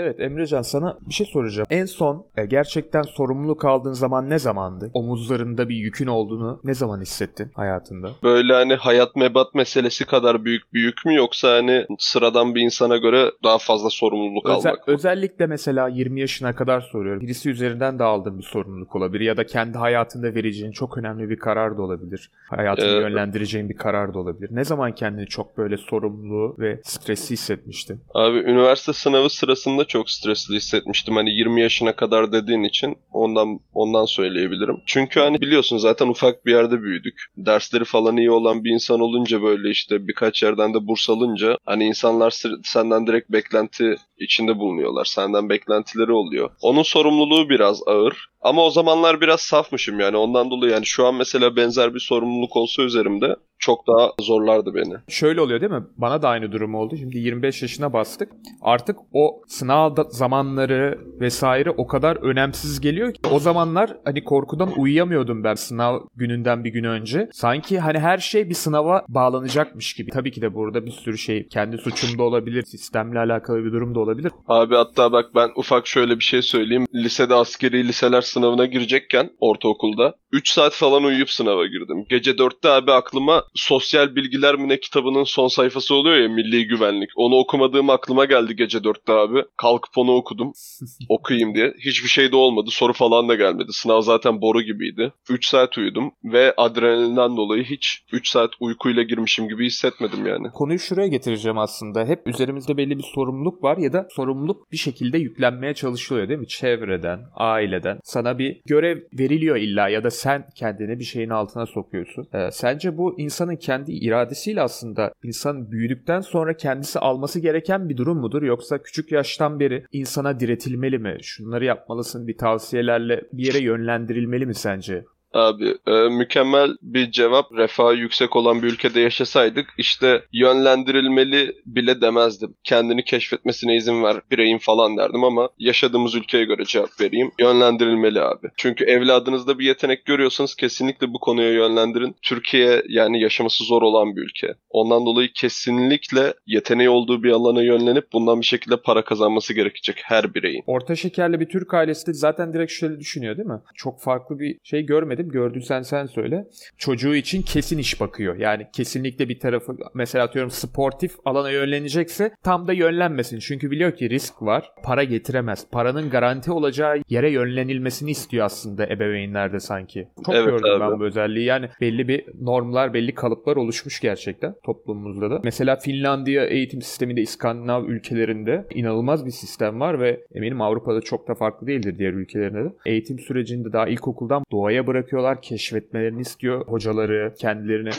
Evet Emrecan sana bir şey soracağım. En son e, gerçekten sorumluluk aldığın zaman ne zamandı? Omuzlarında bir yükün olduğunu ne zaman hissettin hayatında? Böyle hani hayat mebat meselesi kadar büyük bir yük mü yoksa hani sıradan bir insana göre daha fazla sorumluluk Özel, almak mı? özellikle mesela 20 yaşına kadar soruyorum. Birisi üzerinden de aldığın bir sorumluluk olabilir ya da kendi hayatında vereceğin çok önemli bir karar da olabilir. Hayatını Ee, yönlendireceğin bir karar da olabilir. Ne zaman kendini çok böyle sorumlu ve stresli hissetmiştin? Abi üniversite sınavı sırasında çok stresli hissetmiştim. Hani 20 yaşına kadar dediğin için ondan ondan söyleyebilirim. Çünkü hani biliyorsun zaten ufak bir yerde büyüdük. Dersleri falan iyi olan bir insan olunca böyle işte birkaç yerden de burs alınca hani insanlar senden direkt beklenti içinde bulunuyorlar. Senden beklentileri oluyor. Onun sorumluluğu biraz ağır. Ama o zamanlar biraz safmışım yani ondan dolayı yani şu an mesela benzer bir sorumluluk olsa üzerimde çok daha zorlardı beni. Şöyle oluyor değil mi? Bana da aynı durum oldu. Şimdi 25 yaşına bastık. Artık o sınav zamanları vesaire o kadar önemsiz geliyor ki. O zamanlar hani korkudan uyuyamıyordum ben sınav gününden bir gün önce. Sanki hani her şey bir sınava bağlanacakmış gibi. Tabii ki de burada bir sürü şey kendi suçum da olabilir. Sistemle alakalı bir durum da olabilir. Abi hatta bak ben ufak şöyle bir şey söyleyeyim. Lisede askeri liseler sınavına girecekken ortaokulda 3 saat falan uyuyup sınava girdim. Gece 4'te abi aklıma Sosyal Bilgiler mi ne kitabının son sayfası oluyor ya Milli Güvenlik. Onu okumadığım aklıma geldi gece 4'te abi. Kalkıp onu okudum. okuyayım diye. Hiçbir şey de olmadı. Soru falan da gelmedi. Sınav zaten boru gibiydi. 3 saat uyudum ve adrenalinden dolayı hiç 3 saat uykuyla girmişim gibi hissetmedim yani. Konuyu şuraya getireceğim aslında. Hep üzerimizde belli bir sorumluluk var ya da sorumluluk bir şekilde yüklenmeye çalışılıyor değil mi? Çevreden, aileden. Sana bir görev veriliyor illa ya da sen kendini bir şeyin altına sokuyorsun. Ee, sence bu insanın kendi iradesiyle aslında insan büyüdükten sonra kendisi alması gereken bir durum mudur? Yoksa küçük yaştan beri insana diretilmeli mi? Şunları yapmalısın bir tavsiyelerle bir yere yönlendirilmeli mi sence? Abi e, mükemmel bir cevap refahı yüksek olan bir ülkede yaşasaydık işte yönlendirilmeli bile demezdim. Kendini keşfetmesine izin ver bireyin falan derdim ama yaşadığımız ülkeye göre cevap vereyim. Yönlendirilmeli abi. Çünkü evladınızda bir yetenek görüyorsanız kesinlikle bu konuya yönlendirin. Türkiye yani yaşaması zor olan bir ülke. Ondan dolayı kesinlikle yeteneği olduğu bir alana yönlenip bundan bir şekilde para kazanması gerekecek her bireyin. Orta şekerli bir Türk ailesi de zaten direkt şöyle düşünüyor değil mi? Çok farklı bir şey görmedim. Gördüysen sen söyle. Çocuğu için kesin iş bakıyor. Yani kesinlikle bir tarafı mesela atıyorum sportif alana yönlenecekse tam da yönlenmesin. Çünkü biliyor ki risk var. Para getiremez. Paranın garanti olacağı yere yönlenilmesini istiyor aslında ebeveynlerde sanki. Çok Evet gördüm abi. ben bu özelliği. Yani belli bir normlar, belli kalıplar oluşmuş gerçekten toplumumuzda da. Mesela Finlandiya eğitim sisteminde İskandinav ülkelerinde inanılmaz bir sistem var ve eminim Avrupa'da çok da farklı değildir diğer ülkelerinde de. Eğitim sürecinde daha ilkokuldan doğaya bırakıyorlar, keşfetmelerini istiyor hocaları, kendilerini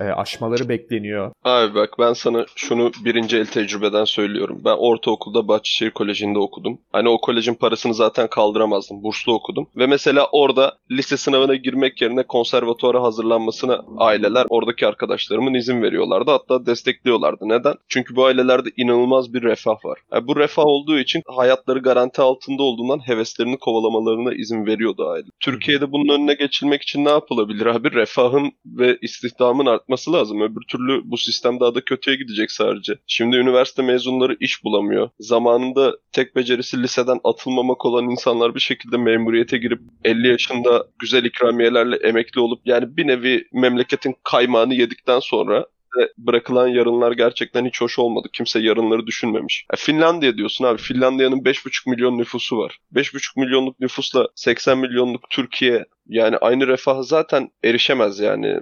e, aşmaları bekleniyor. Abi bak ben sana şunu birinci el tecrübeden söylüyorum. Ben ortaokulda Bahçeşehir Koleji'nde okudum. Hani o kolejin parasını zaten kaldıramazdım. Burslu okudum. Ve mesela orada lise sınavına girmek yerine konservatuara hazırlanmasına aileler oradaki arkadaşlarımın izin veriyorlardı. Hatta destekliyorlardı. Neden? Çünkü bu ailelerde inanılmaz bir refah var. Yani bu refah olduğu için hayatları garanti altında olduğundan heveslerini kovalamalarına izin veriyordu aile. Türkiye'de bunun önüne geçilmek için ne yapılabilir abi? Refahın ve istihdamın artması lazım. Öbür türlü bu sistem daha da kötüye gidecek sadece. Şimdi üniversite mezunları iş bulamıyor. Zamanında tek becerisi liseden atılmamak olan insanlar bir şekilde memuriyete girip 50 yaşında güzel ikramiyelerle emekli olup yani bir nevi memleketin kaymağını yedikten sonra ve bırakılan yarınlar gerçekten hiç hoş olmadı. Kimse yarınları düşünmemiş. Ya Finlandiya diyorsun abi. Finlandiya'nın 5,5 milyon nüfusu var. 5,5 milyonluk nüfusla 80 milyonluk Türkiye yani aynı refaha zaten erişemez yani.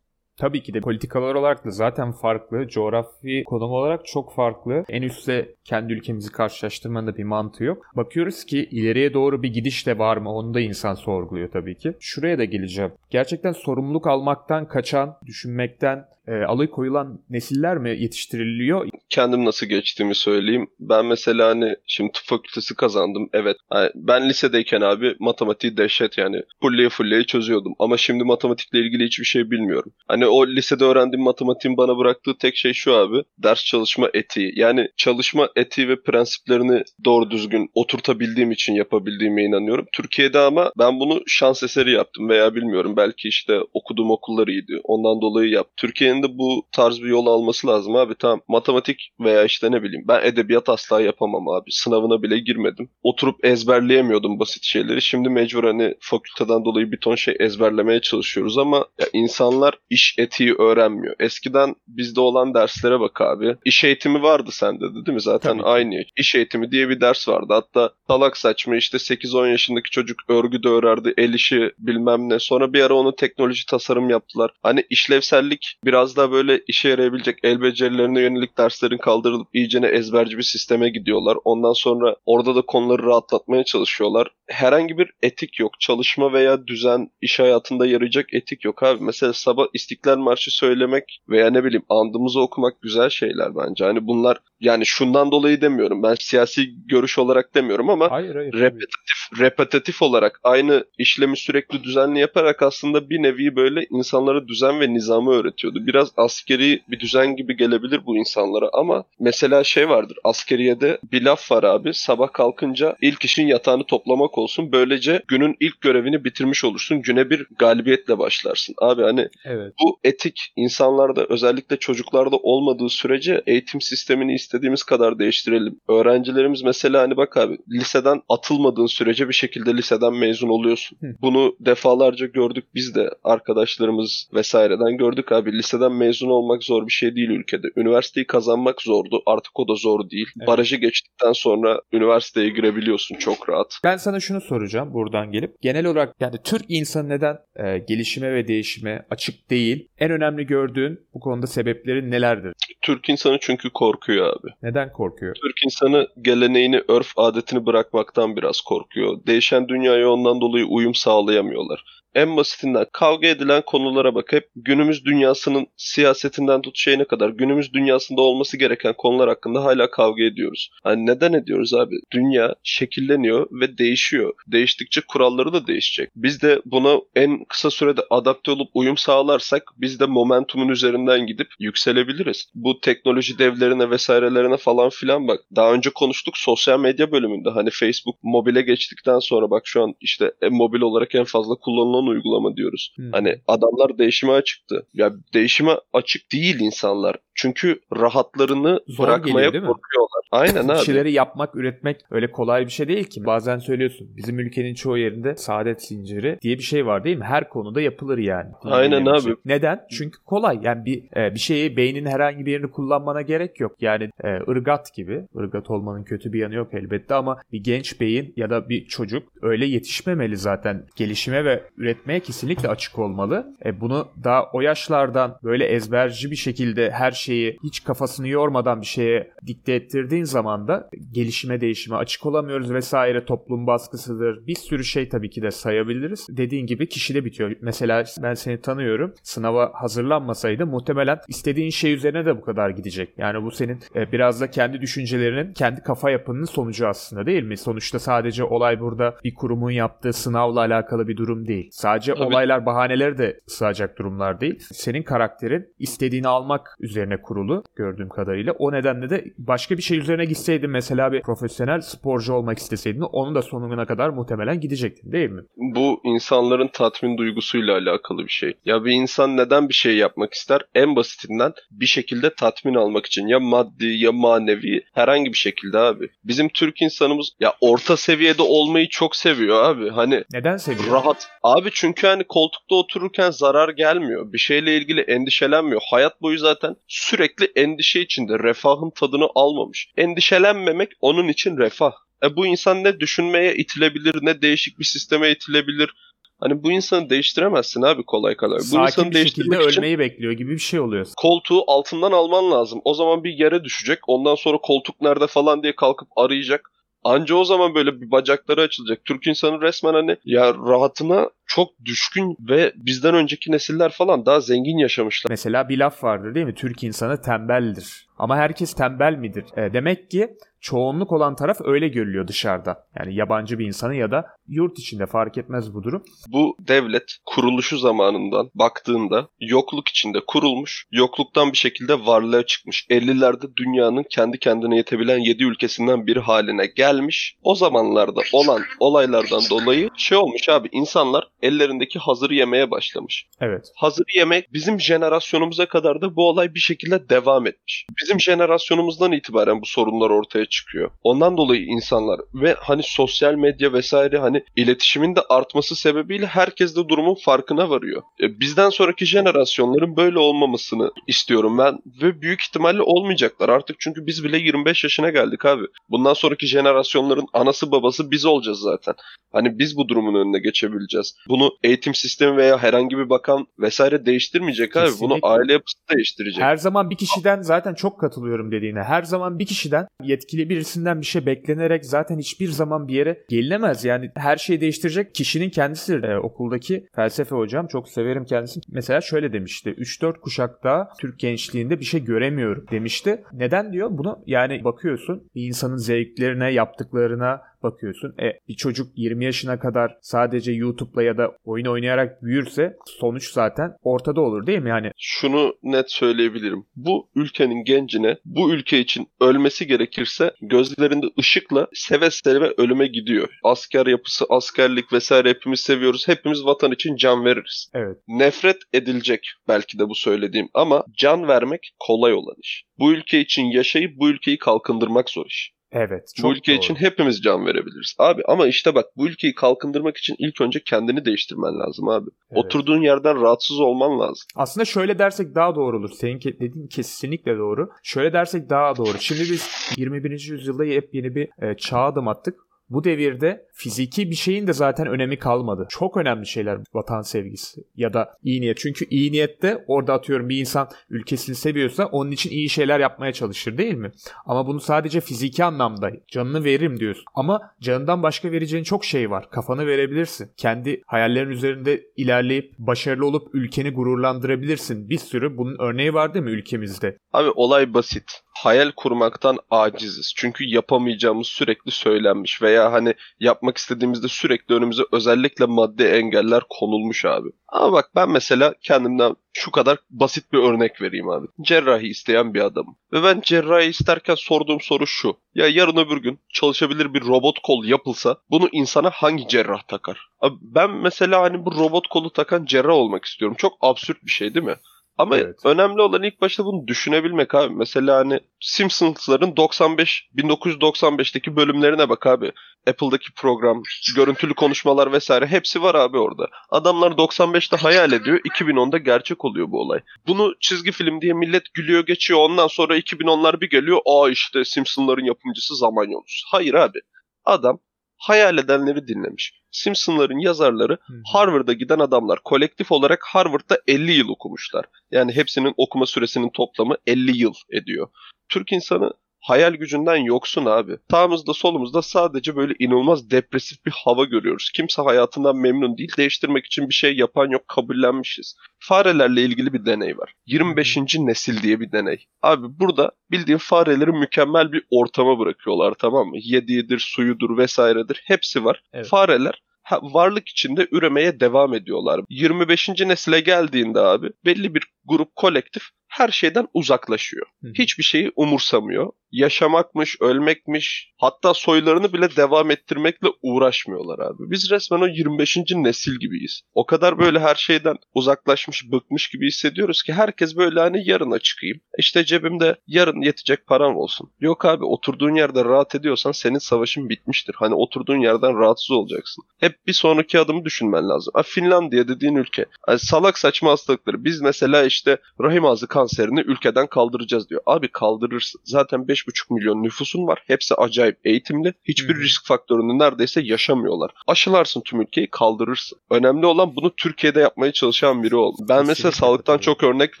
Tabii ki de politikalar olarak da zaten farklı. Coğrafi konum olarak çok farklı. En üstte kendi ülkemizi karşılaştırmanın da bir mantığı yok. Bakıyoruz ki ileriye doğru bir gidiş de var mı? Onu da insan sorguluyor tabii ki. Şuraya da geleceğim. Gerçekten sorumluluk almaktan kaçan, düşünmekten e, alıkoyulan nesiller mi yetiştiriliyor? kendim nasıl geçtiğimi söyleyeyim. Ben mesela hani şimdi tıp fakültesi kazandım. Evet. hani ben lisedeyken abi matematiği dehşet yani. Fulleye fulleye çözüyordum. Ama şimdi matematikle ilgili hiçbir şey bilmiyorum. Hani o lisede öğrendiğim matematiğin bana bıraktığı tek şey şu abi. Ders çalışma etiği. Yani çalışma etiği ve prensiplerini doğru düzgün oturtabildiğim için yapabildiğime inanıyorum. Türkiye'de ama ben bunu şans eseri yaptım veya bilmiyorum. Belki işte okuduğum okullar iyiydi. Ondan dolayı yap. Türkiye'nin de bu tarz bir yol alması lazım abi. Tamam matematik veya işte ne bileyim ben edebiyat asla yapamam abi. Sınavına bile girmedim. Oturup ezberleyemiyordum basit şeyleri. Şimdi mecbur hani fakülteden dolayı bir ton şey ezberlemeye çalışıyoruz ama insanlar iş etiği öğrenmiyor. Eskiden bizde olan derslere bak abi. İş eğitimi vardı sende de değil mi? Zaten Tabii aynı. İş eğitimi diye bir ders vardı. Hatta salak saçma işte 8-10 yaşındaki çocuk örgü de örerdi. El işi bilmem ne. Sonra bir ara onu teknoloji tasarım yaptılar. Hani işlevsellik biraz daha böyle işe yarayabilecek el becerilerine yönelik derslerin kaldırılıp iyicene ezberci bir sisteme gidiyorlar. Ondan sonra orada da konuları rahatlatmaya çalışıyorlar. Herhangi bir etik yok. Çalışma veya düzen, iş hayatında yarayacak etik yok abi. Mesela sabah İstiklal Marşı söylemek veya ne bileyim andımızı okumak güzel şeyler bence. Hani bunlar yani şundan dolayı demiyorum. Ben siyasi görüş olarak demiyorum ama Hayır hayır. repetitif, repetitif olarak aynı işlemi sürekli düzenli yaparak aslında bir nevi böyle insanlara düzen ve nizamı öğretiyordu. Biraz askeri bir düzen gibi gelebilir bu insanlara ama mesela şey vardır askeriyede bir laf var abi sabah kalkınca ilk işin yatağını toplamak olsun böylece günün ilk görevini bitirmiş olursun güne bir galibiyetle başlarsın. Abi hani Evet. bu etik insanlarda özellikle çocuklarda olmadığı sürece eğitim sistemini istediğimiz kadar değiştirelim. Öğrencilerimiz mesela hani bak abi liseden atılmadığın sürece bir şekilde liseden mezun oluyorsun. Bunu defalarca gördük biz de arkadaşlarımız vesaireden gördük abi. Liseden mezun olmak zor bir şey değil ülkede. Üniversiteyi kazanmak zordu. Artık o da zor değil. Evet. Barajı geçtikten sonra üniversiteye girebiliyorsun çok rahat. Ben sana şunu soracağım buradan gelip. Genel olarak yani Türk insanı neden e, gelişime ve değişime açık değil? En önemli gördüğün bu konuda sebepleri nelerdir? Türk insanı çünkü korkuyor abi. Neden korkuyor? Türk insanı geleneğini, örf adetini bırakmaktan biraz korkuyor. Değişen dünyaya ondan dolayı uyum sağlayamıyorlar. En basitinden kavga edilen konulara bak hep günümüz dünyasının siyasetinden tut şeyine kadar günümüz dünyasında olması gereken konular hakkında hala kavga ediyoruz. Hani neden ediyoruz abi? Dünya şekilleniyor ve değişiyor. Değiştikçe kuralları da değişecek. Biz de buna en kısa sürede adapte olup uyum sağlarsak biz de momentumun üzerinden gidip yükselebiliriz. Bu teknoloji devlerine vesairelerine falan filan bak. Daha önce konuştuk sosyal medya bölümünde. Hani Facebook mobile geçtikten sonra bak şu an işte en mobil olarak en fazla kullanılan uygulama diyoruz. Hı. Hani adamlar değişime açıktı. Ya değişime açık değil insanlar. Çünkü rahatlarını Zor bırakmaya geliyor, korkuyorlar. Aynen abi. şeyleri yapmak, üretmek öyle kolay bir şey değil ki. Bazen söylüyorsun. Bizim ülkenin çoğu yerinde saadet zinciri diye bir şey var değil mi? Her konuda yapılır yani. Aynen Diyebileceğim abi. şey. Neden? Çünkü kolay. Yani bir e, bir şeyi beynin herhangi bir yerini kullanmana gerek yok. Yani e, ırgat gibi. Irgat olmanın kötü bir yanı yok elbette ama bir genç beyin ya da bir çocuk öyle yetişmemeli zaten. Gelişime ve üretmeye kesinlikle açık olmalı. E, bunu daha o yaşlardan böyle ezberci bir şekilde her şeyi hiç kafasını yormadan bir şeye dikte ettirdiğin zaman da gelişime değişime açık olamıyoruz vesaire toplum baskısıdır. Bir sürü şey tabii ki de sayabiliriz. Dediğin gibi kişide bitiyor. Mesela ben seni tanıyorum. Sınava hazırlanmasaydı muhtemelen istediğin şey üzerine de bu kadar gidecek. Yani bu senin e, biraz da kendi düşüncelerinin, kendi kafa yapının sonucu aslında değil mi? Sonuçta sadece olay burada bir kurumun yaptığı sınavla alakalı bir durum değil. Sadece Tabii. olaylar bahaneleri de sığacak durumlar değil. Senin karakterin istediğini almak üzerine kurulu gördüğüm kadarıyla. O nedenle de başka bir şey üzerine gitseydin mesela bir profesyonel sporcu olmak isteseydin onun da sonuna kadar muhtemelen gidecektin değil mi? Bu insanların tatmin duygusuyla alakalı bir şey. Ya bir insan neden bir şey yapmak ister? En basitinden bir şekilde tatmin almak için. Ya maddi ya manevi herhangi bir şekilde abi. Bizim Türk insanımız ya orta seviyede olmayı çok seviyor abi. Hani Neden seviyor? Rahat. Abi çünkü hani koltukta otururken zarar gelmiyor. Bir şeyle ilgili endişelenmiyor. Hayat boyu zaten sürekli endişe içinde. Refahın tadını almamış. Endişelenmemek onun için refah. E bu insan ne düşünmeye itilebilir ne değişik bir sisteme itilebilir. Hani bu insanı değiştiremezsin abi kolay kolay. Bu Sakin insanı bir değiştirmek için ölmeyi bekliyor gibi bir şey oluyor. koltuğu altından alman lazım. O zaman bir yere düşecek. Ondan sonra koltuk nerede falan diye kalkıp arayacak. Anca o zaman böyle bir bacakları açılacak. Türk insanı resmen hani ya rahatına çok düşkün ve bizden önceki nesiller falan daha zengin yaşamışlar. Mesela bir laf vardır değil mi? Türk insanı tembeldir. Ama herkes tembel midir? E, demek ki çoğunluk olan taraf öyle görülüyor dışarıda. Yani yabancı bir insanı ya da yurt içinde fark etmez bu durum. Bu devlet kuruluşu zamanından baktığında yokluk içinde kurulmuş, yokluktan bir şekilde varlığa çıkmış. 50'lerde dünyanın kendi kendine yetebilen 7 ülkesinden biri haline gelmiş. O zamanlarda olan olaylardan dolayı şey olmuş abi insanlar ellerindeki hazır yemeye başlamış. Evet. Hazır yemek bizim jenerasyonumuza kadar da bu olay bir şekilde devam etmiş. Bizim jenerasyonumuzdan itibaren bu sorunlar ortaya çıkıyor. Ondan dolayı insanlar ve hani sosyal medya vesaire hani iletişimin de artması sebebiyle herkes de durumun farkına varıyor. E, bizden sonraki jenerasyonların böyle olmamasını istiyorum ben ve büyük ihtimalle olmayacaklar artık çünkü biz bile 25 yaşına geldik abi. Bundan sonraki jenerasyonların anası babası biz olacağız zaten. Hani biz bu durumun önüne geçebileceğiz. Bunu eğitim sistemi veya herhangi bir bakan vesaire değiştirmeyecek abi. Bunu Kesinlikle. aile yapısı değiştirecek. Her zaman bir kişiden zaten çok katılıyorum dediğine. Her zaman bir kişiden yetkili birisinden bir şey beklenerek zaten hiçbir zaman bir yere gelinemez. Yani her şeyi değiştirecek kişinin kendisidir. Ee, okuldaki felsefe hocam çok severim kendisini. Mesela şöyle demişti. 3-4 kuşakta Türk gençliğinde bir şey göremiyorum demişti. Neden diyor? Bunu yani bakıyorsun bir insanın zevklerine, yaptıklarına bakıyorsun. E, bir çocuk 20 yaşına kadar sadece YouTube'la ya da oyun oynayarak büyürse sonuç zaten ortada olur değil mi? Yani Şunu net söyleyebilirim. Bu ülkenin gencine bu ülke için ölmesi gerekirse gözlerinde ışıkla seve seve ölüme gidiyor. Asker yapısı, askerlik vesaire hepimiz seviyoruz. Hepimiz vatan için can veririz. evet Nefret edilecek belki de bu söylediğim ama can vermek kolay olan iş. Bu ülke için yaşayıp bu ülkeyi kalkındırmak zor iş. Evet çok bu ülke doğru. için hepimiz can verebiliriz. Abi ama işte bak bu ülkeyi kalkındırmak için ilk önce kendini değiştirmen lazım abi. Evet. Oturduğun yerden rahatsız olman lazım. Aslında şöyle dersek daha doğru olur. Senin dediğin kesinlikle doğru. Şöyle dersek daha doğru. Şimdi biz 21. yüzyılda yepyeni bir e, çağa adım attık. Bu devirde fiziki bir şeyin de zaten önemi kalmadı. Çok önemli şeyler vatan sevgisi ya da iyi niyet. Çünkü iyi niyette orada atıyorum bir insan ülkesini seviyorsa onun için iyi şeyler yapmaya çalışır değil mi? Ama bunu sadece fiziki anlamda canını veririm diyorsun. Ama canından başka vereceğin çok şey var. Kafanı verebilirsin. Kendi hayallerin üzerinde ilerleyip başarılı olup ülkeni gururlandırabilirsin. Bir sürü bunun örneği var değil mi ülkemizde? Abi olay basit. Hayal kurmaktan aciziz. Çünkü yapamayacağımız sürekli söylenmiş veya hani yapmak istediğimizde sürekli önümüze özellikle maddi engeller konulmuş abi. Ama bak ben mesela kendimden şu kadar basit bir örnek vereyim abi. Cerrahi isteyen bir adamım. Ve ben cerrahi isterken sorduğum soru şu. Ya yarın öbür gün çalışabilir bir robot kol yapılsa bunu insana hangi cerrah takar? Abi ben mesela hani bu robot kolu takan cerrah olmak istiyorum. Çok absürt bir şey değil mi? Ama Evet. önemli olan ilk başta bunu düşünebilmek abi. Mesela hani Simpsons'ların 95 1995'teki bölümlerine bak abi. Apple'daki program, görüntülü konuşmalar vesaire hepsi var abi orada. Adamlar 95'te hayal ediyor, 2010'da gerçek oluyor bu olay. Bunu çizgi film diye millet gülüyor geçiyor. Ondan sonra 2010'lar bir geliyor. Aa işte Simpsons'ların yapımcısı zaman yolcusu. Hayır abi. Adam hayal edenleri dinlemiş. Simpsons'ların yazarları Harvard'a giden adamlar kolektif olarak Harvard'da 50 yıl okumuşlar. Yani hepsinin okuma süresinin toplamı 50 yıl ediyor. Türk insanı hayal gücünden yoksun abi. Sağımızda solumuzda sadece böyle inanılmaz depresif bir hava görüyoruz. Kimse hayatından memnun değil. Değiştirmek için bir şey yapan yok. Kabullenmişiz. Farelerle ilgili bir deney var. 25. nesil diye bir deney. Abi burada bildiğin fareleri mükemmel bir ortama bırakıyorlar tamam mı? Yediğidir, suyudur vesairedir. Hepsi var. Evet. Fareler ha- varlık içinde üremeye devam ediyorlar. 25. nesile geldiğinde abi belli bir grup kolektif her şeyden uzaklaşıyor. Hı. Hiçbir şeyi umursamıyor. Yaşamakmış, ölmekmiş, hatta soylarını bile devam ettirmekle uğraşmıyorlar abi. Biz resmen o 25. nesil gibiyiz. O kadar böyle her şeyden uzaklaşmış, bıkmış gibi hissediyoruz ki herkes böyle hani yarına çıkayım. İşte cebimde yarın yetecek param olsun. Yok abi oturduğun yerde rahat ediyorsan senin savaşın bitmiştir. Hani oturduğun yerden rahatsız olacaksın. Hep bir sonraki adımı düşünmen lazım. Ha, Finlandiya dediğin ülke. Hani salak saçma hastalıkları. Biz mesela işte rahim ağzı kanserini ülkeden kaldıracağız diyor. Abi kaldırırsın. Zaten 5,5 milyon nüfusun var. Hepsi acayip eğitimli. Hiçbir hı. risk faktörünü neredeyse yaşamıyorlar. Aşılarsın tüm ülkeyi kaldırırsın. Önemli olan bunu Türkiye'de yapmaya çalışan biri ol. Ben mesela sağlıktan çok örnek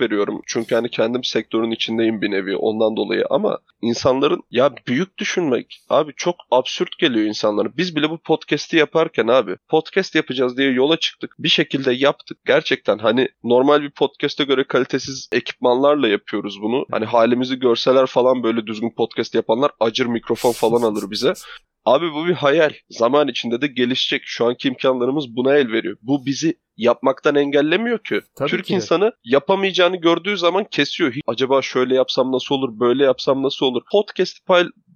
veriyorum. Çünkü hani kendim sektörün içindeyim bir nevi ondan dolayı ama insanların ya büyük düşünmek abi çok absürt geliyor insanlara. Biz bile bu podcast'i yaparken abi podcast yapacağız diye yola çıktık. Bir şekilde yaptık. Gerçekten hani normal bir podcast'e göre kalitesiz ekipman ekipmanlarla yapıyoruz bunu. Hani halimizi görseler falan böyle düzgün podcast yapanlar acır mikrofon falan alır bize. Abi bu bir hayal. Zaman içinde de gelişecek. Şu anki imkanlarımız buna el veriyor. Bu bizi yapmaktan engellemiyor ki. Tabii Türk ki insanı yapamayacağını gördüğü zaman kesiyor. Hiç- Acaba şöyle yapsam nasıl olur, böyle yapsam nasıl olur? Podcast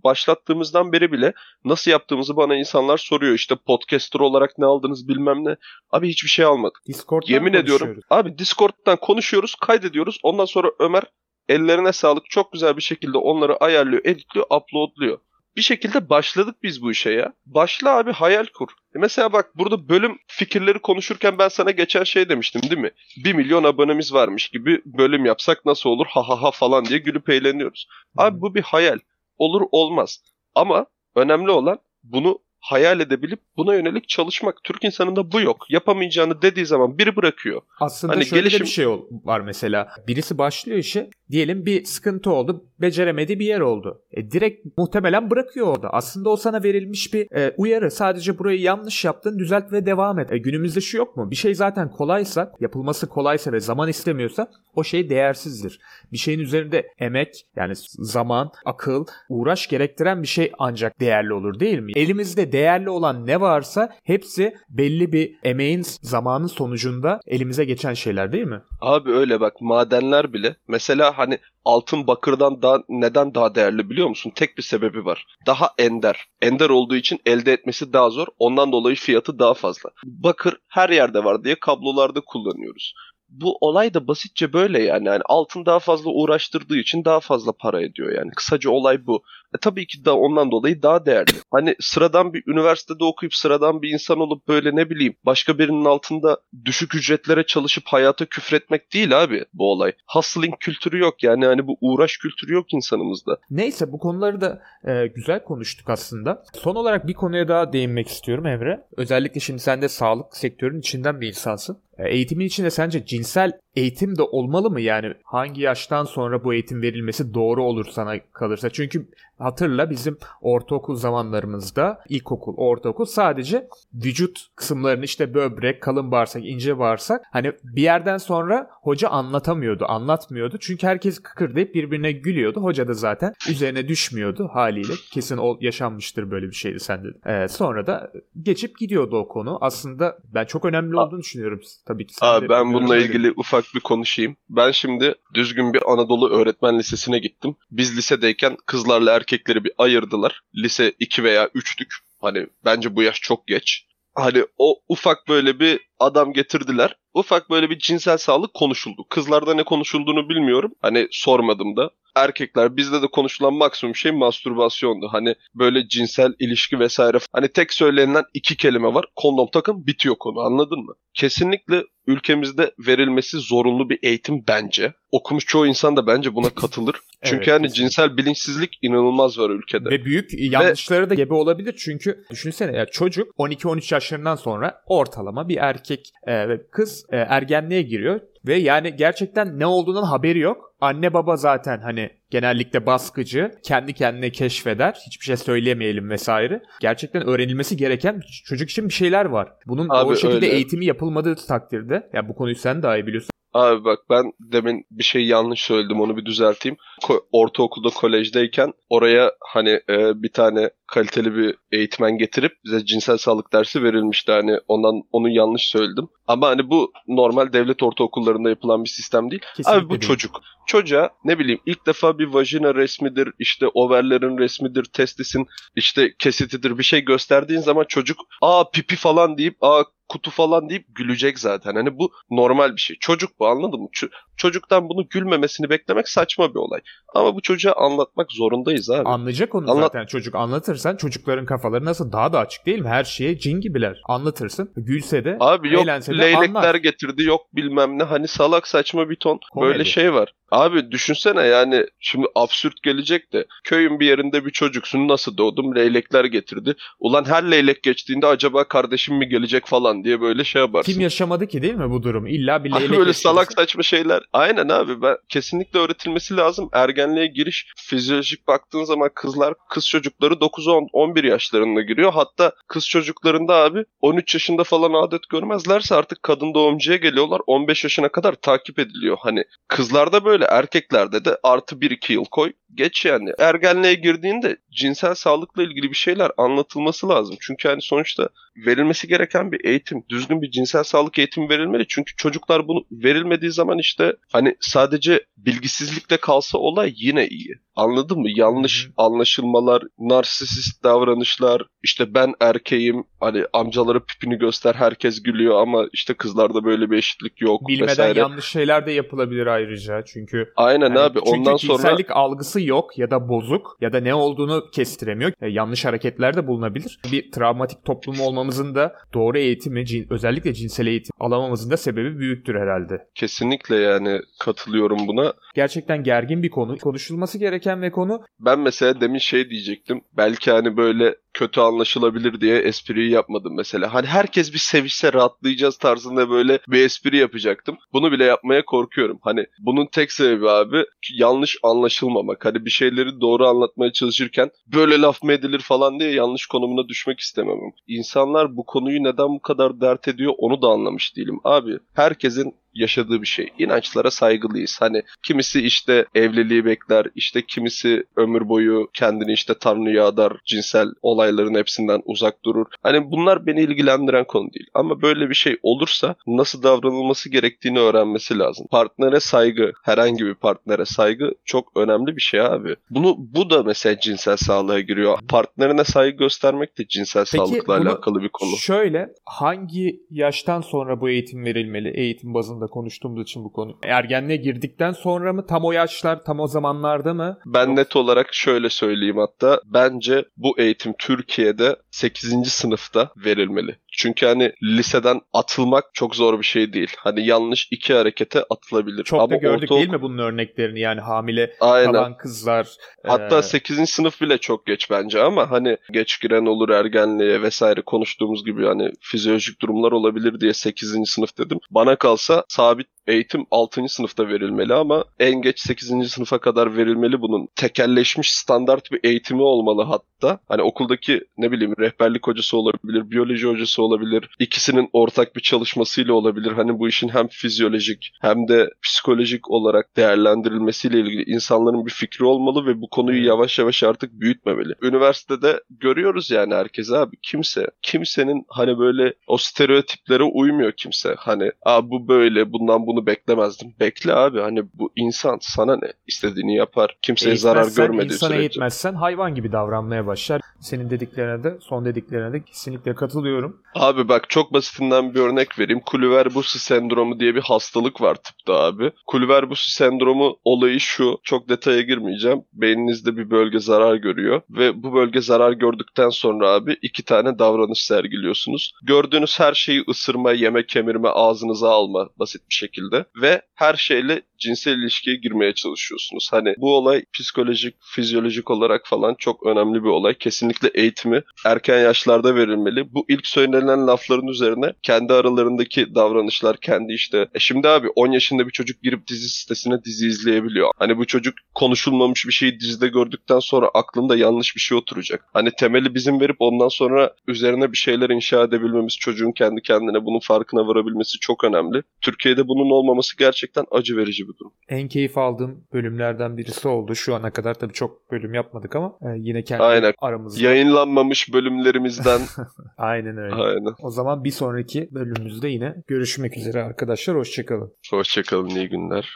başlattığımızdan beri bile nasıl yaptığımızı bana insanlar soruyor. İşte podcaster olarak ne aldınız bilmem ne. Abi hiçbir şey almadık. Discord'dan Yemin ediyorum. Abi Discord'dan konuşuyoruz, kaydediyoruz. Ondan sonra Ömer ellerine sağlık çok güzel bir şekilde onları ayarlıyor, editliyor, uploadluyor. Bir şekilde başladık biz bu işe ya. Başla abi hayal kur. E mesela bak burada bölüm fikirleri konuşurken ben sana geçen şey demiştim değil mi? 1 milyon abonemiz varmış gibi bölüm yapsak nasıl olur ha ha ha falan diye gülüp eğleniyoruz. Abi bu bir hayal. Olur olmaz. Ama önemli olan bunu hayal edebilip buna yönelik çalışmak. Türk insanında bu yok. Yapamayacağını dediği zaman biri bırakıyor. Aslında Hani şöyle gelişim- bir şey var mesela. Birisi başlıyor işe. Diyelim bir sıkıntı oldu. Beceremediği bir yer oldu. E, direkt muhtemelen bırakıyor orada. Aslında o sana verilmiş bir e, uyarı. Sadece burayı yanlış yaptın düzelt ve devam et. E, günümüzde şu yok mu? Bir şey zaten kolaysa, yapılması kolaysa ve zaman istemiyorsa o şey değersizdir. Bir şeyin üzerinde emek yani zaman, akıl, uğraş gerektiren bir şey ancak değerli olur değil mi? Elimizde değerli olan ne varsa hepsi belli bir emeğin, zamanın sonucunda elimize geçen şeyler değil mi? Abi öyle bak madenler bile mesela hani altın bakırdan daha neden daha değerli biliyor musun? Tek bir sebebi var. Daha ender. Ender olduğu için elde etmesi daha zor. Ondan dolayı fiyatı daha fazla. Bakır her yerde var diye kablolarda kullanıyoruz. Bu olay da basitçe böyle yani. yani altın daha fazla uğraştırdığı için daha fazla para ediyor yani. Kısaca olay bu. E tabii ki de ondan dolayı daha değerli. Hani sıradan bir üniversitede okuyup sıradan bir insan olup böyle ne bileyim başka birinin altında düşük ücretlere çalışıp hayata küfretmek değil abi bu olay. Hustling kültürü yok yani hani bu uğraş kültürü yok insanımızda. Neyse bu konuları da e, güzel konuştuk aslında. Son olarak bir konuya daha değinmek istiyorum Emre. Özellikle şimdi sen de sağlık sektörünün içinden bir insansın. E, Eğitimin içinde sence cinsel eğitim de olmalı mı? Yani hangi yaştan sonra bu eğitim verilmesi doğru olur sana kalırsa? Çünkü hatırla bizim ortaokul zamanlarımızda ilkokul, ortaokul sadece vücut kısımlarını işte böbrek, kalın bağırsak, ince bağırsak hani bir yerden sonra hoca anlatamıyordu, anlatmıyordu. Çünkü herkes kıkırdayıp birbirine gülüyordu. Hoca da zaten üzerine düşmüyordu haliyle. Kesin o yaşanmıştır böyle bir şeydi sende. de. Ee, sonra da geçip gidiyordu o konu. Aslında ben çok önemli olduğunu düşünüyorum. Tabii ki Abi ben bununla öyle. ilgili ufak bir konuşayım. Ben şimdi düzgün bir Anadolu Öğretmen Lisesi'ne gittim. Biz lisedeyken kızlarla erkekleri bir ayırdılar. Lise 2 veya 3'tük. Hani bence bu yaş çok geç. Hani o ufak böyle bir adam getirdiler. Ufak böyle bir cinsel sağlık konuşuldu. Kızlarda ne konuşulduğunu bilmiyorum. Hani sormadım da. Erkekler bizde de konuşulan maksimum şey mastürbasyondu. Hani böyle cinsel ilişki vesaire. Hani tek söylenilen iki kelime var. Kondom takın bitiyor konu anladın mı? Kesinlikle ülkemizde verilmesi zorunlu bir eğitim bence. Okumuş çoğu insan da bence buna katılır. Çünkü Evet, hani kesinlikle. cinsel bilinçsizlik inanılmaz var ülkede. Ve büyük yanlışları da gebe olabilir çünkü düşünsene ya çocuk 12-13 yaşlarından sonra ortalama bir erkek e, ve kız e, ergenliğe giriyor ve yani gerçekten ne olduğundan haberi yok. Anne baba zaten hani genellikle baskıcı, kendi kendine keşfeder, hiçbir şey söylemeyelim vesaire. Gerçekten öğrenilmesi gereken çocuk için bir şeyler var. Bunun Abi o şekilde öyle. eğitimi yapılmadığı takdirde ya bu konuyu sen daha iyi biliyorsun. Abi bak ben demin bir şey yanlış söyledim onu bir düzelteyim. Ko- ortaokulda kolejdeyken oraya hani e, bir tane kaliteli bir eğitmen getirip bize cinsel sağlık dersi verilmişti. Hani ondan onu yanlış söyledim. Ama hani bu normal devlet ortaokullarında yapılan bir sistem değil. Kesinlikle Abi bu değil. çocuk. Çocuğa ne bileyim ilk defa bir vajina resmidir, işte overlerin resmidir, testisin işte kesitidir bir şey gösterdiğin zaman çocuk aa pipi falan deyip aa kutu falan deyip gülecek zaten. Hani bu normal bir şey. Çocuk bu anladın mı? Çocuktan bunu gülmemesini beklemek saçma bir olay. Ama bu çocuğa anlatmak zorundayız abi. Anlayacak onu Anlat- zaten çocuk anlatırsan çocukların kafaları nasıl daha da açık değil mi? Her şeye cin gibiler. Anlatırsın. Gülse de Abi yok eğlense de leylekler anlar. getirdi yok bilmem ne hani salak saçma bir ton Komedi. böyle şey var. Abi düşünsene yani şimdi absürt gelecek de köyün bir yerinde bir çocuksun nasıl doğdum leylekler getirdi. Ulan her leylek geçtiğinde acaba kardeşim mi gelecek falan diye böyle şey yaparsın. Kim yaşamadı ki değil mi bu durum? İlla bir Abi leylek böyle yaşaması- salak saçma şeyler. Aynen abi ben kesinlikle öğretilmesi lazım. Ergenliğe giriş fizyolojik baktığın zaman kızlar kız çocukları 9 10 11 yaşlarında giriyor. Hatta kız çocuklarında abi 13 yaşında falan adet görmezlerse artık kadın doğumcuya geliyorlar. 15 yaşına kadar takip ediliyor. Hani kızlarda böyle Böyle erkeklerde de artı 1-2 yıl koy geç yani. Ergenliğe girdiğinde cinsel sağlıkla ilgili bir şeyler anlatılması lazım. Çünkü hani sonuçta verilmesi gereken bir eğitim, düzgün bir cinsel sağlık eğitimi verilmeli. Çünkü çocuklar bunu verilmediği zaman işte hani sadece bilgisizlikle kalsa olay yine iyi. Anladın mı? Yanlış anlaşılmalar, narsisist davranışlar, işte ben erkeğim, hani amcaları pipini göster herkes gülüyor ama işte kızlarda böyle bir eşitlik yok Bilmeden vesaire. yanlış şeyler de yapılabilir ayrıca çünkü. Aynen Yani abi. çünkü Ondan sonra cinsellik algısı yok ya da bozuk ya da ne olduğunu kestiremiyor. E, yanlış hareketler de bulunabilir. Bir travmatik toplum olmamızın da doğru eğitimi, cin- özellikle cinsel eğitim alamamızın da sebebi büyüktür herhalde. kesinlikle yani katılıyorum buna. Gerçekten gergin bir konu. Konuşulması gereken ve konu Ben mesela demin şey diyecektim. Belki hani böyle kötü anlaşılabilir diye espriyi yapmadım mesela. Hani herkes bir sevişse rahatlayacağız tarzında böyle bir espri yapacaktım. Bunu bile yapmaya korkuyorum. Hani bunun tek sebebi abi yanlış anlaşılmamak. Hani bir şeyleri doğru anlatmaya çalışırken böyle laf mı edilir falan diye yanlış konumuna düşmek istememem. İnsanlar bu konuyu neden bu kadar dert ediyor onu da anlamış değilim. Abi herkesin yaşadığı bir şey. İnançlara saygılıyız. Hani kimisi işte evliliği bekler, işte kimisi ömür boyu kendini işte tanrıya adar, cinsel olayların hepsinden uzak durur. Hani bunlar beni ilgilendiren konu değil. Ama böyle bir şey olursa nasıl davranılması gerektiğini öğrenmesi lazım. Partnere saygı, herhangi bir partnere saygı çok önemli bir şey abi. Bunu bu da mesela cinsel sağlığa giriyor. Partnerine saygı göstermek de cinsel Peki sağlıkla alakalı bir konu. Şöyle hangi yaştan sonra bu eğitim verilmeli? Eğitim bazında konuştuğumuz için bu konu. Ergenliğe girdikten sonra mı? Tam o yaşlar, tam o zamanlarda mı? Ben net olarak şöyle söyleyeyim hatta. Bence bu eğitim Türkiye'de 8. sınıfta verilmeli. Çünkü hani liseden atılmak çok zor bir şey değil. Hani yanlış iki harekete atılabilir. Çok Ama da gördük ortaokul- değil mi bunun örneklerini? Yani hamile Aynen. kalan kızlar. Hatta e, 8. sınıf bile çok geç bence ama hani geç giren olur ergenliğe vesaire konuştuğumuz gibi hani fizyolojik durumlar olabilir diye 8. sınıf dedim. Bana kalsa sabit eğitim 6. sınıfta verilmeli ama en geç 8. sınıfa kadar verilmeli bunun. Tekelleşmiş standart bir eğitimi olmalı hatta. Hani okuldaki ne bileyim rehberlik hocası olabilir, biyoloji hocası olabilir. İkisinin ortak bir çalışmasıyla olabilir. Hani bu işin hem fizyolojik hem de psikolojik olarak değerlendirilmesiyle ilgili insanların bir fikri olmalı ve bu konuyu yavaş yavaş artık büyütmemeli. Üniversitede görüyoruz yani herkes abi kimse kimsenin hani böyle o stereotiplere uymuyor kimse. Hani Aa, bu böyle bundan bunu beklemezdim. Bekle abi hani bu insan sana ne istediğini yapar. Kimseye zarar görmediği insana sürece. eğitmezsen hayvan gibi davranmaya başlar. Senin dediklerine de, son dediklerine de kesinlikle katılıyorum. Abi bak çok basitinden bir örnek vereyim. Kulüver-Bucy sendromu diye bir hastalık var tıpta abi. Kulüver-Bucy sendromu olayı şu. Çok detaya girmeyeceğim. Beyninizde bir bölge zarar görüyor ve bu bölge zarar gördükten sonra abi iki tane davranış sergiliyorsunuz. Gördüğünüz her şeyi ısırma, yemek kemirme, ağzınıza alma basit bir şekilde ve her şeyle cinsel ilişkiye girmeye çalışıyorsunuz. Hani bu olay psikolojik, fizyolojik olarak falan çok önemli bir olay. Kesinlikle eğitimi erken yaşlarda verilmeli. Bu ilk söylenen lafların üzerine kendi aralarındaki davranışlar, kendi işte... E şimdi abi 10 yaşında bir çocuk girip dizi sitesine dizi izleyebiliyor. Hani bu çocuk konuşulmamış bir şeyi dizide gördükten sonra aklında yanlış bir şey oturacak. Hani temeli bizim verip ondan sonra üzerine bir şeyler inşa edebilmemiz, çocuğun kendi kendine bunun farkına varabilmesi çok önemli. Türkiye'de bunun olmaması gerçekten acı verici bir durum. En keyif aldığım bölümlerden birisi oldu. Şu ana kadar tabii çok bölüm yapmadık ama e, yine kendi Aynen. aramızda. Yayınlanmamış bölümlerimizden Aynen öyle. aynen. O zaman bir sonraki bölümümüzde yine görüşmek üzere arkadaşlar. Hoşçakalın. Hoşçakalın, iyi günler.